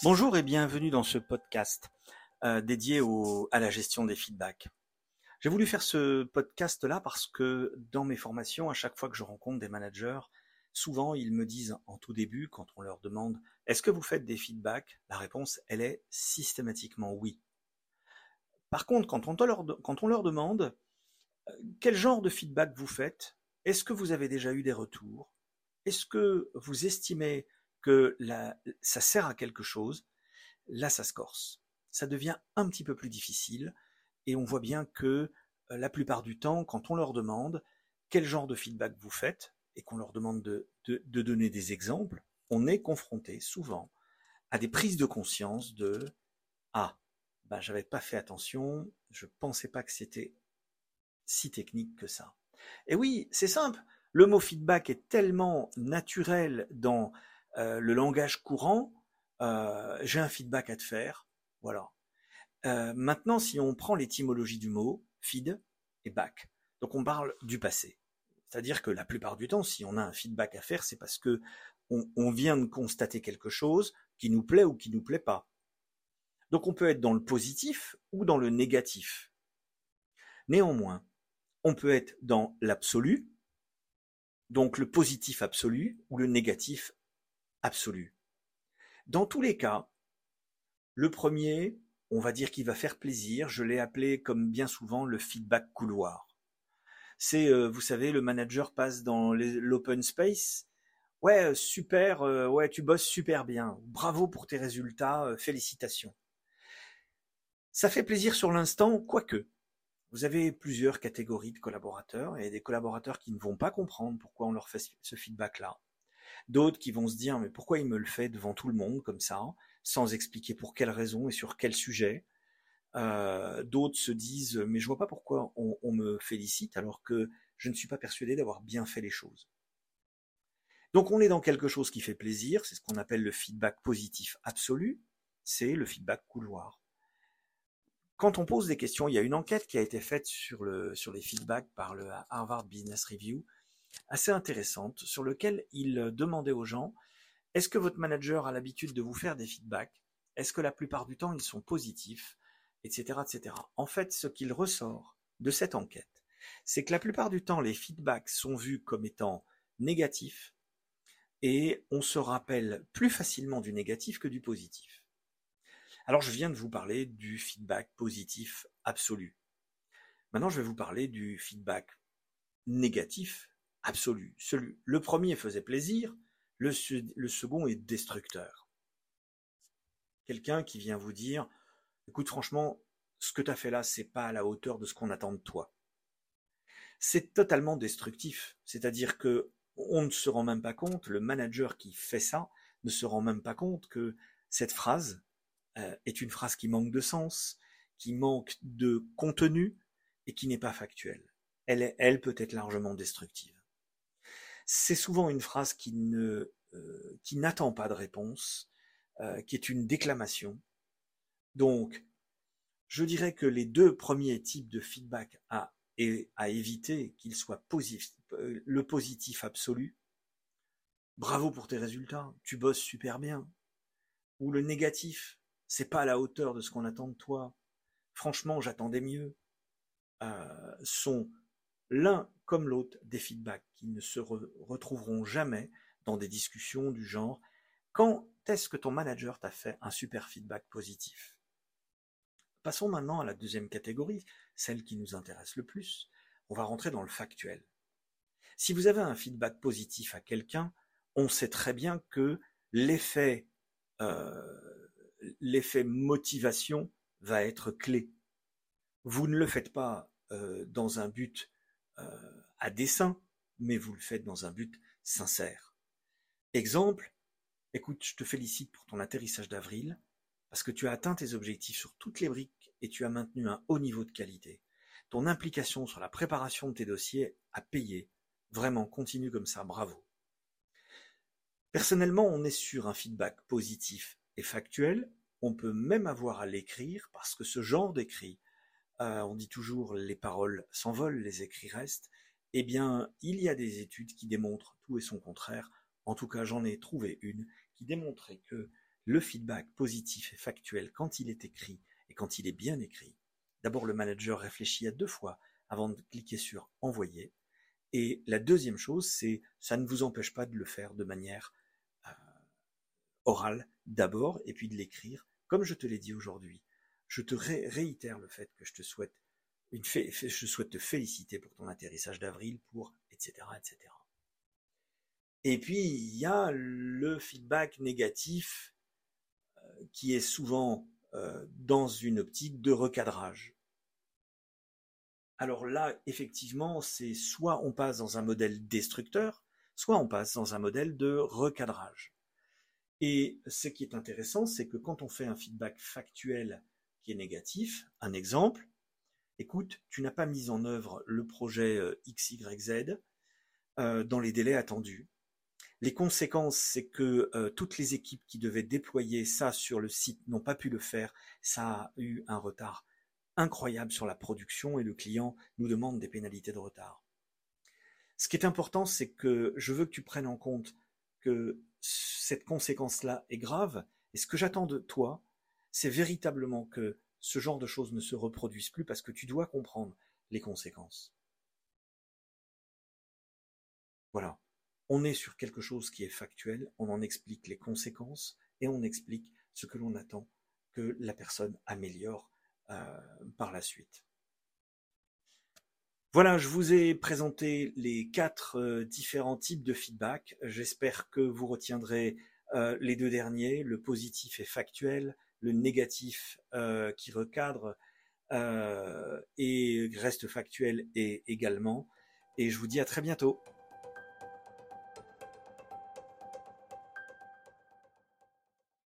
Bonjour et bienvenue dans ce podcast euh, dédié à la gestion des feedbacks. J'ai voulu faire ce podcast-là parce que dans mes formations, à chaque fois que je rencontre des managers, souvent ils me disent en tout début, quand on leur demande est-ce que vous faites des feedbacks? La réponse, elle est systématiquement oui. Par contre, quand on leur, quand on leur demande euh, quel genre de feedback vous faites, est-ce que vous avez déjà eu des retours? Est-ce que vous estimez que ça sert à quelque chose, là ça se corse. Ça devient un petit peu plus difficile et on voit bien que euh, la plupart du temps, quand on leur demande quel genre de feedback vous faites et qu'on leur demande de, donner des exemples, on est confronté souvent à des prises de conscience de ah ben j'avais pas fait attention, je pensais pas que c'était si technique que ça. Et oui, c'est simple. Le mot feedback est tellement naturel dans euh, le langage courant, euh, j'ai un feedback à te faire, voilà. Euh, maintenant, si on prend l'étymologie du mot, feed et back, donc on parle du passé. C'est-à-dire que la plupart du temps, si on a un feedback à faire, c'est parce que on, vient de constater quelque chose qui nous plaît ou qui nous plaît pas. Donc on peut être dans le positif ou dans le négatif. Néanmoins, on peut être dans l'absolu, donc le positif absolu ou le négatif absolue. Dans tous les cas, le premier, on va dire qu'il va faire plaisir, je l'ai appelé comme bien souvent le feedback couloir. C'est, euh, vous savez, le manager passe dans l'open space. Ouais, euh, super, euh, ouais, tu bosses super bien. Bravo pour tes résultats, félicitations. Ça fait plaisir sur l'instant, quoique. Vous avez plusieurs catégories de collaborateurs et des collaborateurs qui ne vont pas comprendre pourquoi on leur fait ce feedback-là. D'autres qui vont se dire mais pourquoi il me le fait devant tout le monde comme ça, sans expliquer pour quelle raison et sur quel sujet? Euh, d'autres se disent mais je vois pas pourquoi on, me félicite alors que je ne suis pas persuadé d'avoir bien fait les choses. Donc on est dans quelque chose qui fait plaisir, c'est ce qu'on appelle le feedback positif absolu, c'est le feedback couloir. Quand on pose des questions, il y a une enquête qui a été faite sur, sur les feedbacks par le Harvard Business Review assez intéressante sur lequel il demandait aux gens est-ce que votre manager a l'habitude de vous faire des feedbacks? Est-ce que la plupart du temps ils sont positifs? Etc. etc. En fait, ce qu'il ressort de cette enquête, c'est que la plupart du temps les feedbacks sont vus comme étant négatifs et on se rappelle plus facilement du négatif que du positif. Alors je viens de vous parler du feedback positif absolu. Maintenant je vais vous parler du feedback négatif absolu. Celui, le premier faisait plaisir, le, second est destructeur. Quelqu'un qui vient vous dire, écoute franchement, ce que tu as fait là, c'est pas à la hauteur de ce qu'on attend de toi. C'est totalement destructif. C'est-à-dire que on ne se rend même pas compte, le manager qui fait ça ne se rend même pas compte que cette phrase euh, est une phrase qui manque de sens, qui manque de contenu et qui n'est pas factuelle. Elle, est, elle peut être largement destructive c'est souvent une phrase qui ne euh, qui n'attend pas de réponse, euh, qui est une déclamation. Donc, je dirais que les deux premiers types de feedback à, à éviter, qu'ils soient positifs, euh, le positif absolu, bravo pour tes résultats, tu bosses super bien, ou le négatif, c'est pas à la hauteur de ce qu'on attend de toi, franchement j'attendais mieux, sont l'un comme l'autre des feedbacks qui ne se retrouveront jamais dans des discussions du genre quand est-ce que ton manager t'a fait un super feedback positif? Passons maintenant à la deuxième catégorie, celle qui nous intéresse le plus. On va rentrer dans le factuel. Si vous avez un feedback positif à quelqu'un, on sait très bien que l'effet euh, motivation va être clé. Vous ne le faites pas euh, dans un but euh, à dessein, mais vous le faites dans un but sincère. Exemple, écoute, je te félicite pour ton atterrissage d'avril, parce que tu as atteint tes objectifs sur toutes les briques et tu as maintenu un haut niveau de qualité. Ton implication sur la préparation de tes dossiers a payé. Vraiment, continue comme ça, bravo. Personnellement, on est sur un feedback positif et factuel. On peut même avoir à l'écrire parce que ce genre d'écrit euh, on dit toujours les paroles s'envolent, les écrits restent, eh bien, il y a des études qui démontrent tout et son contraire. En tout cas, j'en ai trouvé une qui démontrait que le feedback positif et factuel quand il est écrit et quand il est bien écrit. D'abord, le manager réfléchit à deux fois avant de cliquer sur envoyer. Et la deuxième chose, c'est ça ne vous empêche pas de le faire de manière euh, orale d'abord et puis de l'écrire. Comme je te l'ai dit aujourd'hui, je te réitère le fait que je te souhaite je souhaite te féliciter pour ton atterrissage d'avril, pour etc. etc. Et puis il y a le feedback négatif euh, qui est souvent euh, dans une optique de recadrage. Alors là, effectivement, c'est soit on passe dans un modèle destructeur, soit on passe dans un modèle de recadrage. Et ce qui est intéressant, c'est que quand on fait un feedback factuel qui est négatif, un exemple, écoute, tu n'as pas mis en œuvre le projet euh, XYZ euh, dans les délais attendus. Les conséquences, c'est que euh, toutes les équipes qui devaient déployer ça sur le site n'ont pas pu le faire. Ça a eu un retard incroyable sur la production et le client nous demande des pénalités de retard. Ce qui est important, c'est que je veux que tu prennes en compte que cette conséquence-là est grave et ce que j'attends de toi, c'est véritablement que ce genre de choses ne se reproduisent plus parce que tu dois comprendre les conséquences. Voilà on est sur quelque chose qui est factuel, on en explique les conséquences et on explique ce que l'on attend que la personne améliore euh, par la suite. Voilà, je vous ai présenté les quatre euh, différents types de feedback. J'espère que vous retiendrez euh, les deux derniers, le positif et factuel, le négatif qui recadre et reste factuel et également. Et je vous dis à très bientôt.